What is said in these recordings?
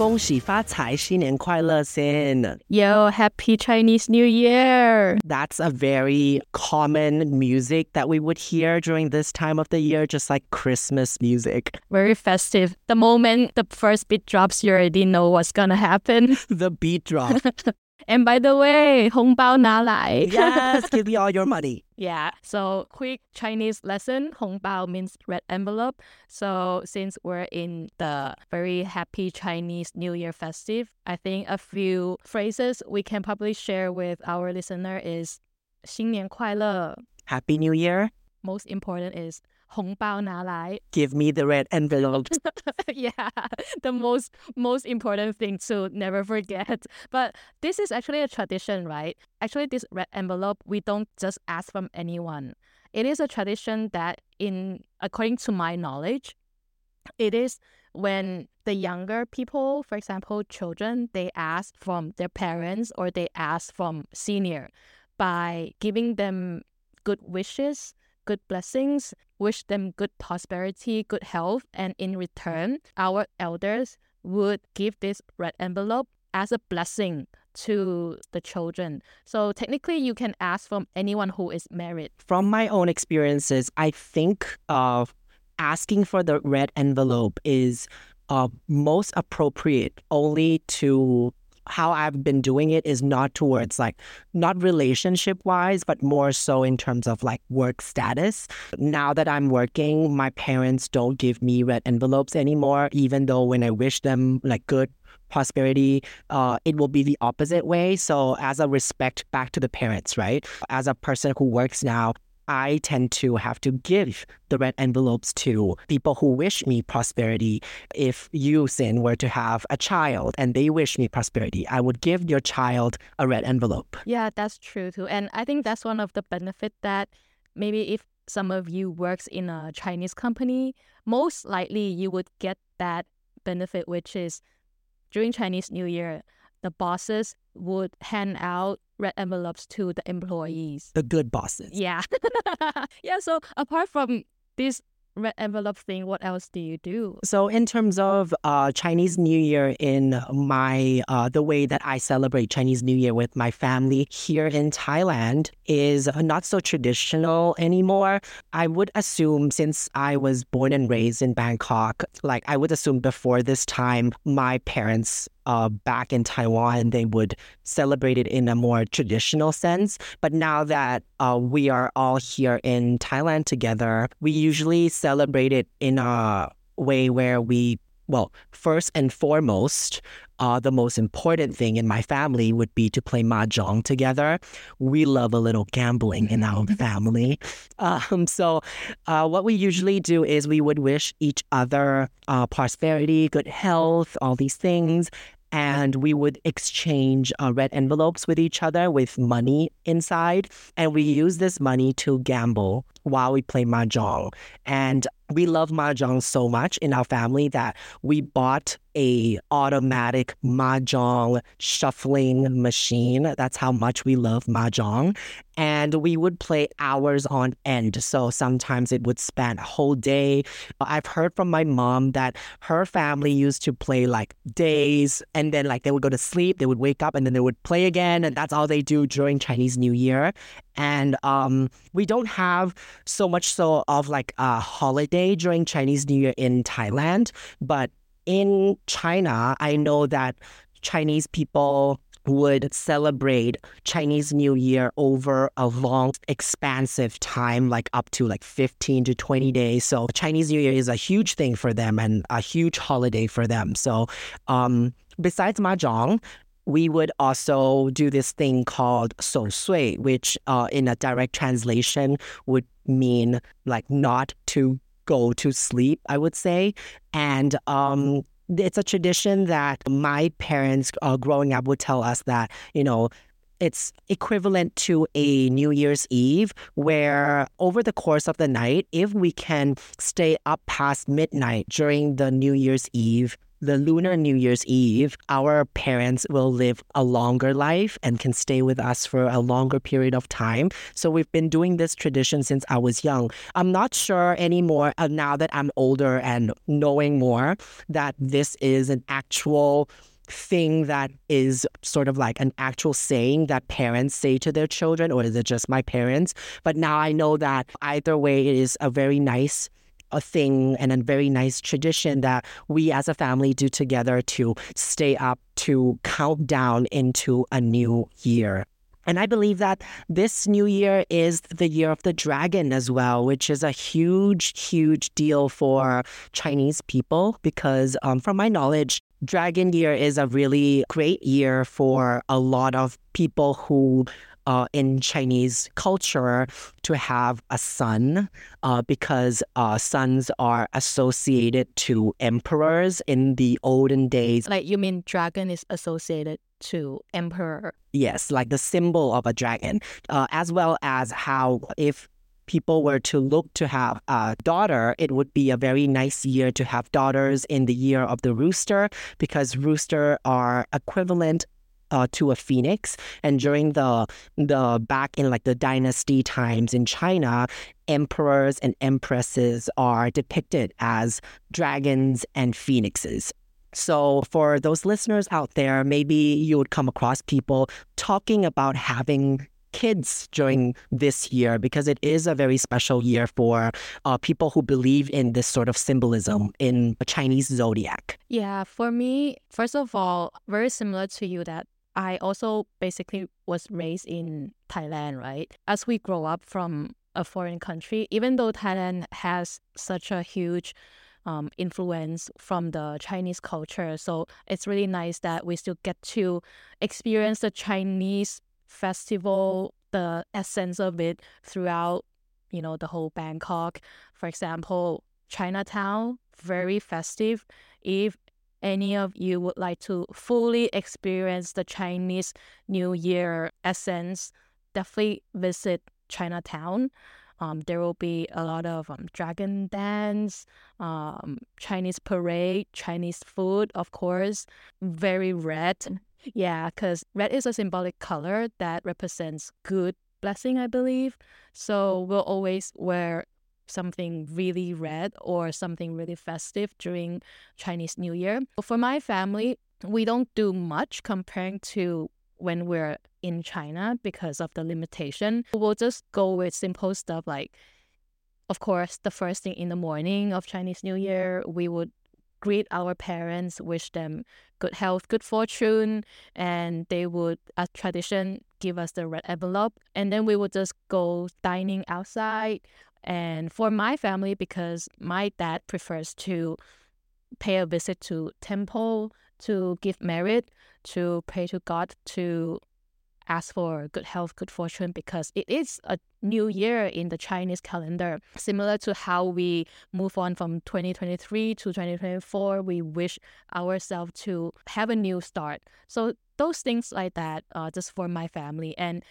恭喜发财，新年快乐 Sin. Yo, happy Chinese New Year! That's a very common music that we would hear during this time of the year, just like Christmas music. Very festive. The moment the first beat drops, you already know what's gonna happen. The beat drop. And by the way, 红包拿来. yes, give me all your money. Yeah. So quick Chinese lesson. 红包 means red envelope. So since we're in the very happy Chinese New Year festive, I think a few phrases we can probably share with our listener is 新年快乐. Happy New Year. Most important is 红包拿来. Give me the red envelope. yeah, the most most important thing to never forget. But this is actually a tradition, right? Actually, this red envelope we don't just ask from anyone. It is a tradition that, in according to my knowledge, it is when the younger people, for example, children, they ask from their parents or they ask from senior by giving them good wishes good blessings, wish them good prosperity, good health, and in return, our elders would give this red envelope as a blessing to the children. So technically, you can ask from anyone who is married. From my own experiences, I think of asking for the red envelope is uh, most appropriate only to how I've been doing it is not towards like not relationship wise, but more so in terms of like work status. Now that I'm working, my parents don't give me red envelopes anymore, even though when I wish them like good prosperity, uh, it will be the opposite way. So, as a respect back to the parents, right? As a person who works now, I tend to have to give the red envelopes to people who wish me prosperity. If you, Cin, were to have a child and they wish me prosperity, I would give your child a red envelope. Yeah, that's true too. And I think that's one of the benefit that maybe if some of you works in a Chinese company, most likely you would get that benefit, which is during Chinese New Year, the bosses would hand out red envelopes to the employees. The good bosses. Yeah. yeah. So apart from this red envelope thing, what else do you do? So in terms of uh, Chinese New Year, in my uh, the way that I celebrate Chinese New Year with my family here in Thailand is not so traditional anymore. I would assume since I was born and raised in Bangkok, like I would assume before this time, my parents uh, back in Taiwan, they would celebrate it in a more traditional sense. But now that uh, we are all here in Thailand together, we usually celebrate it in a way where we well, first and foremost, uh, the most important thing in my family would be to play mahjong together. We love a little gambling in our family. Um, so, uh, what we usually do is we would wish each other uh, prosperity, good health, all these things. And we would exchange uh, red envelopes with each other with money inside. And we use this money to gamble while we play mahjong. And we love mahjong so much in our family that we bought a automatic mahjong shuffling machine. That's how much we love mahjong. And we would play hours on end. So sometimes it would span a whole day. I've heard from my mom that her family used to play like days and then like they would go to sleep, they would wake up and then they would play again. And that's all they do during Chinese New Year. And um, we don't have so much so of like a holiday during Chinese New Year in Thailand, but in China, I know that Chinese people would celebrate Chinese New Year over a long, expansive time, like up to like 15 to 20 days. So Chinese New Year is a huge thing for them and a huge holiday for them. So um, besides Mahjong, we would also do this thing called so sui, which uh, in a direct translation would mean like not to go to sleep, I would say. And um, it's a tradition that my parents uh, growing up would tell us that, you know, it's equivalent to a New Year's Eve, where over the course of the night, if we can stay up past midnight during the New Year's Eve the Lunar New Year's Eve, our parents will live a longer life and can stay with us for a longer period of time. So we've been doing this tradition since I was young. I'm not sure anymore uh, now that I'm older and knowing more that this is an actual thing that is sort of like an actual saying that parents say to their children, or is it just my parents? But now I know that either way, it is a very nice a thing and a very nice tradition that we as a family do together to stay up to count down into a new year. And I believe that this new year is the year of the dragon as well, which is a huge, huge deal for Chinese people because, um, from my knowledge, Dragon Year is a really great year for a lot of people who uh, in Chinese culture to have a son uh, because uh, sons are associated to emperors in the olden days. Like you mean dragon is associated to emperor? Yes, like the symbol of a dragon, uh, as well as how if people were to look to have a daughter, it would be a very nice year to have daughters in the year of the rooster because rooster are equivalent uh, to a phoenix. And during the the back in like the dynasty times in China, emperors and empresses are depicted as dragons and phoenixes. So, for those listeners out there, maybe you would come across people talking about having kids during this year because it is a very special year for uh, people who believe in this sort of symbolism in a Chinese zodiac. Yeah, for me, first of all, very similar to you that I also basically was raised in Thailand, right? As we grow up from a foreign country, even though Thailand has such a huge um, influence from the Chinese culture. So it's really nice that we still get to experience the Chinese festival, the essence of it throughout, you know, the whole Bangkok. For example, Chinatown, very festive. If any of you would like to fully experience the Chinese New Year essence, definitely visit Chinatown. Um, there will be a lot of um, dragon dance, um, Chinese parade, Chinese food, of course, very red. Yeah, because red is a symbolic color that represents good blessing, I believe. So we'll always wear something really red or something really festive during Chinese New Year. For my family, we don't do much comparing to when we're in China because of the limitation. We'll just go with simple stuff like, of course, the first thing in the morning of Chinese New Year, we would greet our parents, wish them good health, good fortune, and they would, as tradition, give us the red envelope. And then we would just go dining outside and for my family, because my dad prefers to pay a visit to temple to give merit, to pray to God, to ask for good health, good fortune, because it is a new year in the Chinese calendar. Similar to how we move on from 2023 to 2024, we wish ourselves to have a new start. So those things like that, uh, just for my family, and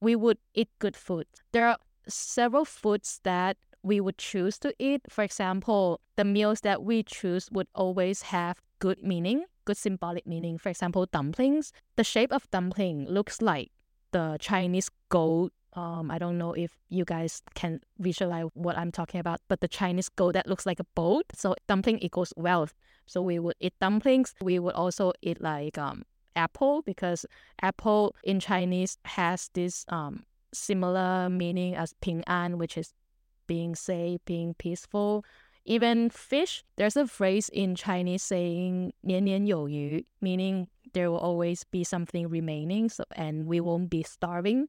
we would eat good food. There are several foods that we would choose to eat. For example, the meals that we choose would always have good meaning, good symbolic meaning. For example, dumplings. The shape of dumpling looks like the Chinese goat. Um, I don't know if you guys can visualize what I'm talking about, but the Chinese goat that looks like a boat. So dumpling equals wealth. So we would eat dumplings. We would also eat like um apple because apple in Chinese has this um similar meaning as ping an, which is being safe, being peaceful. Even fish, there's a phrase in Chinese saying 年年有余, meaning there will always be something remaining so, and we won't be starving.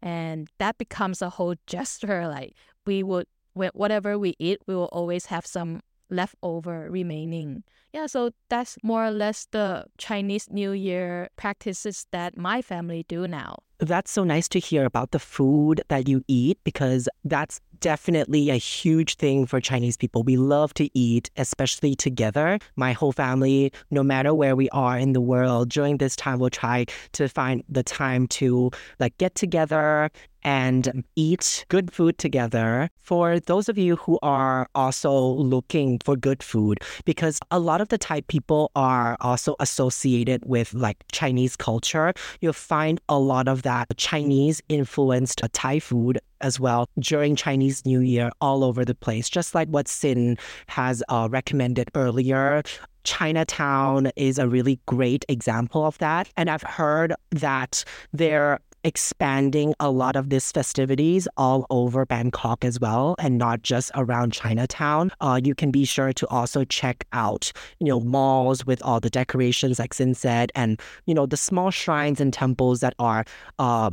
And that becomes a whole gesture. Like we would, whatever we eat, we will always have some leftover remaining. Yeah, so that's more or less the Chinese New Year practices that my family do now. That's so nice to hear about the food that you eat because that's definitely a huge thing for Chinese people. We love to eat, especially together. My whole family, no matter where we are in the world, during this time, we'll try to find the time to like get together and eat good food together. For those of you who are also looking for good food, because a lot of the Thai people are also associated with like Chinese culture, you'll find a lot of that Chinese influenced Thai food as well during Chinese New Year all over the place, just like what Cin has uh, recommended earlier. Chinatown is a really great example of that. And I've heard that they're expanding a lot of these festivities all over Bangkok as well, and not just around Chinatown. Uh, you can be sure to also check out, you know, malls with all the decorations, like Cin said, and you know the small shrines and temples that are. Uh,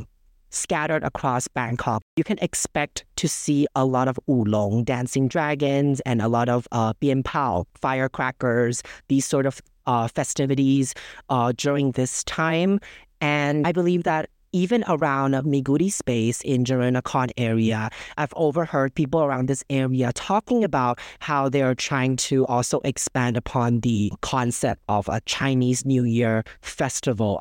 scattered across Bangkok, you can expect to see a lot of ulong, dancing dragons, and a lot of uh, bien pao, firecrackers, these sort of uh, festivities uh, during this time. And I believe that even around Miguri space in Jaranakon area, I've overheard people around this area talking about how they're trying to also expand upon the concept of a Chinese New Year festival.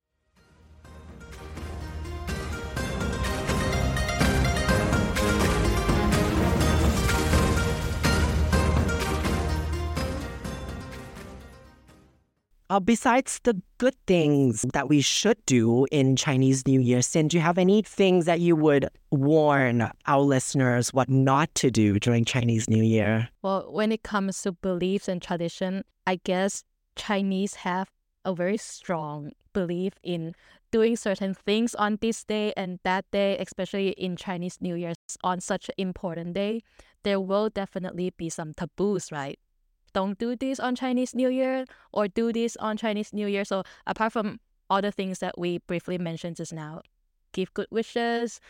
Uh, besides the good things that we should do in Chinese New Year, Cin, do you have any things that you would warn our listeners what not to do during Chinese New Year? Well, when it comes to beliefs and tradition, I guess Chinese have a very strong belief in doing certain things on this day and that day, especially in Chinese New Year on such an important day. There will definitely be some taboos, right? Don't do this on Chinese New Year or do this on Chinese New Year. So apart from all the things that we briefly mentioned just now, give good wishes,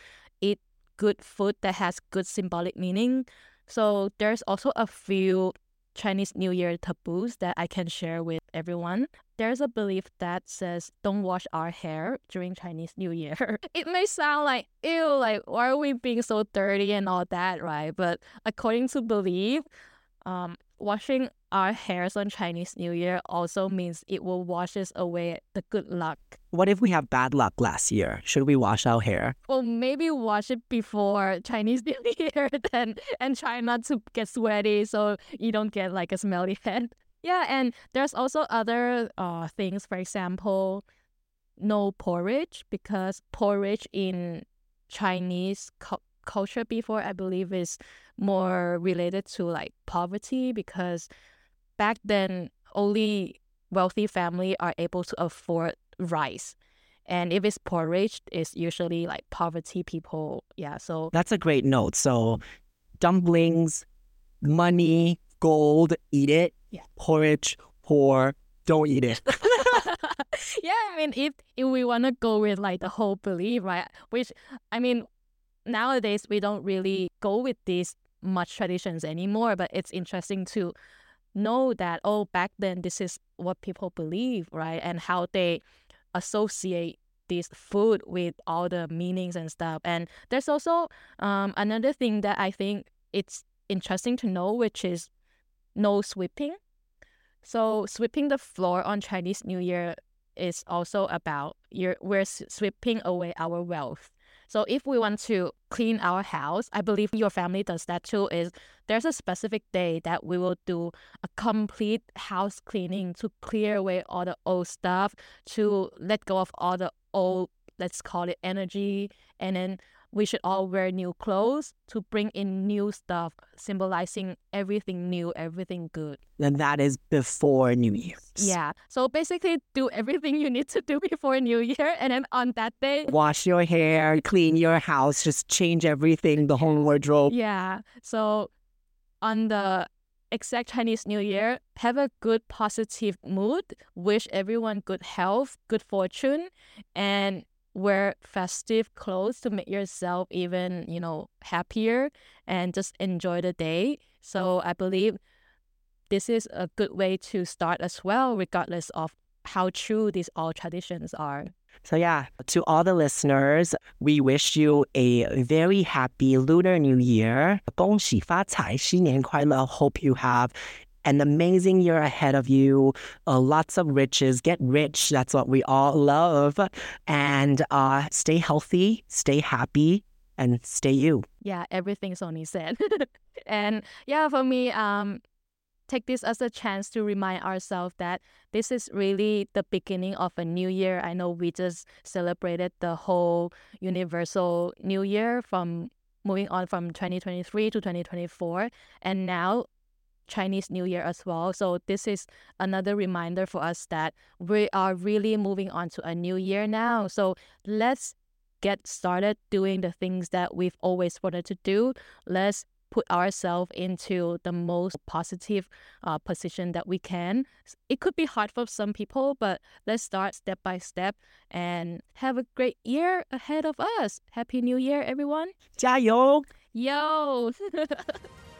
eat good food that has good symbolic meaning. So there's also a few Chinese New Year taboos that I can share with everyone. There's a belief that says don't wash our hair during Chinese New Year. it may sound like ew, like why are we being so dirty and all that, right? But according to belief, um, washing our hairs on Chinese New Year also means it will washes away the good luck. What if we have bad luck last year? Should we wash our hair? Well, maybe wash it before Chinese New Year then and try not to get sweaty so you don't get like a smelly head. Yeah, and there's also other uh things, for example, no porridge because porridge in Chinese cu- culture before I believe is more related to like poverty because back then only wealthy family are able to afford rice. And if it's porridge it's usually like poverty people. Yeah so that's a great note. So dumplings money gold eat it. Yeah. porridge poor don't eat it. Yeah i mean if if we want to go with like the whole belief right which i mean nowadays we don't really go with these much traditions anymore but it's interesting to know that oh back then this is what people believe right? And how they associate this food with all the meanings and stuff. And there's also um, another thing that i think it's interesting to know which is no sweeping. So sweeping the floor on chinese new year is also about you're, we're sweeping away our wealth so if we want to clean our house, I believe your family does that too. Is there's a specific day that we will do a complete house cleaning to clear away all the old stuff, to let go of all the old, let's call it energy, and then we should all wear new clothes to bring in new stuff, symbolizing everything new, everything good. And that is before New Year's. Yeah. So basically, do everything you need to do before New Year. And then on that day, wash your hair, clean your house, just change everything, the whole wardrobe. Yeah. So on the exact Chinese New Year, have a good positive mood, wish everyone good health, good fortune, and wear festive clothes to make yourself even, you know, happier and just enjoy the day. So I believe this is a good way to start as well, regardless of how true these all traditions are. So, yeah, to all the listeners, we wish you a very happy Lunar New Year. 恭喜发财，新年快乐. Hope you have an amazing year ahead of you. Uh, lots of riches. Get rich. That's what we all love. And uh, stay healthy, stay happy, and stay you. Yeah, everything Sony said. and yeah, for me, um, take this as a chance to remind ourselves that this is really the beginning of a new year. I know we just celebrated the whole universal new year from moving on from 2023 to 2024 and now Chinese New Year as well. So this is another reminder for us that we are really moving on to a new year now. So let's get started doing the things that we've always wanted to do. Let's put ourselves into the most positive uh, position that we can. It could be hard for some people, but let's start step by step and have a great year ahead of us. Happy New Year, everyone. 加油! Yo!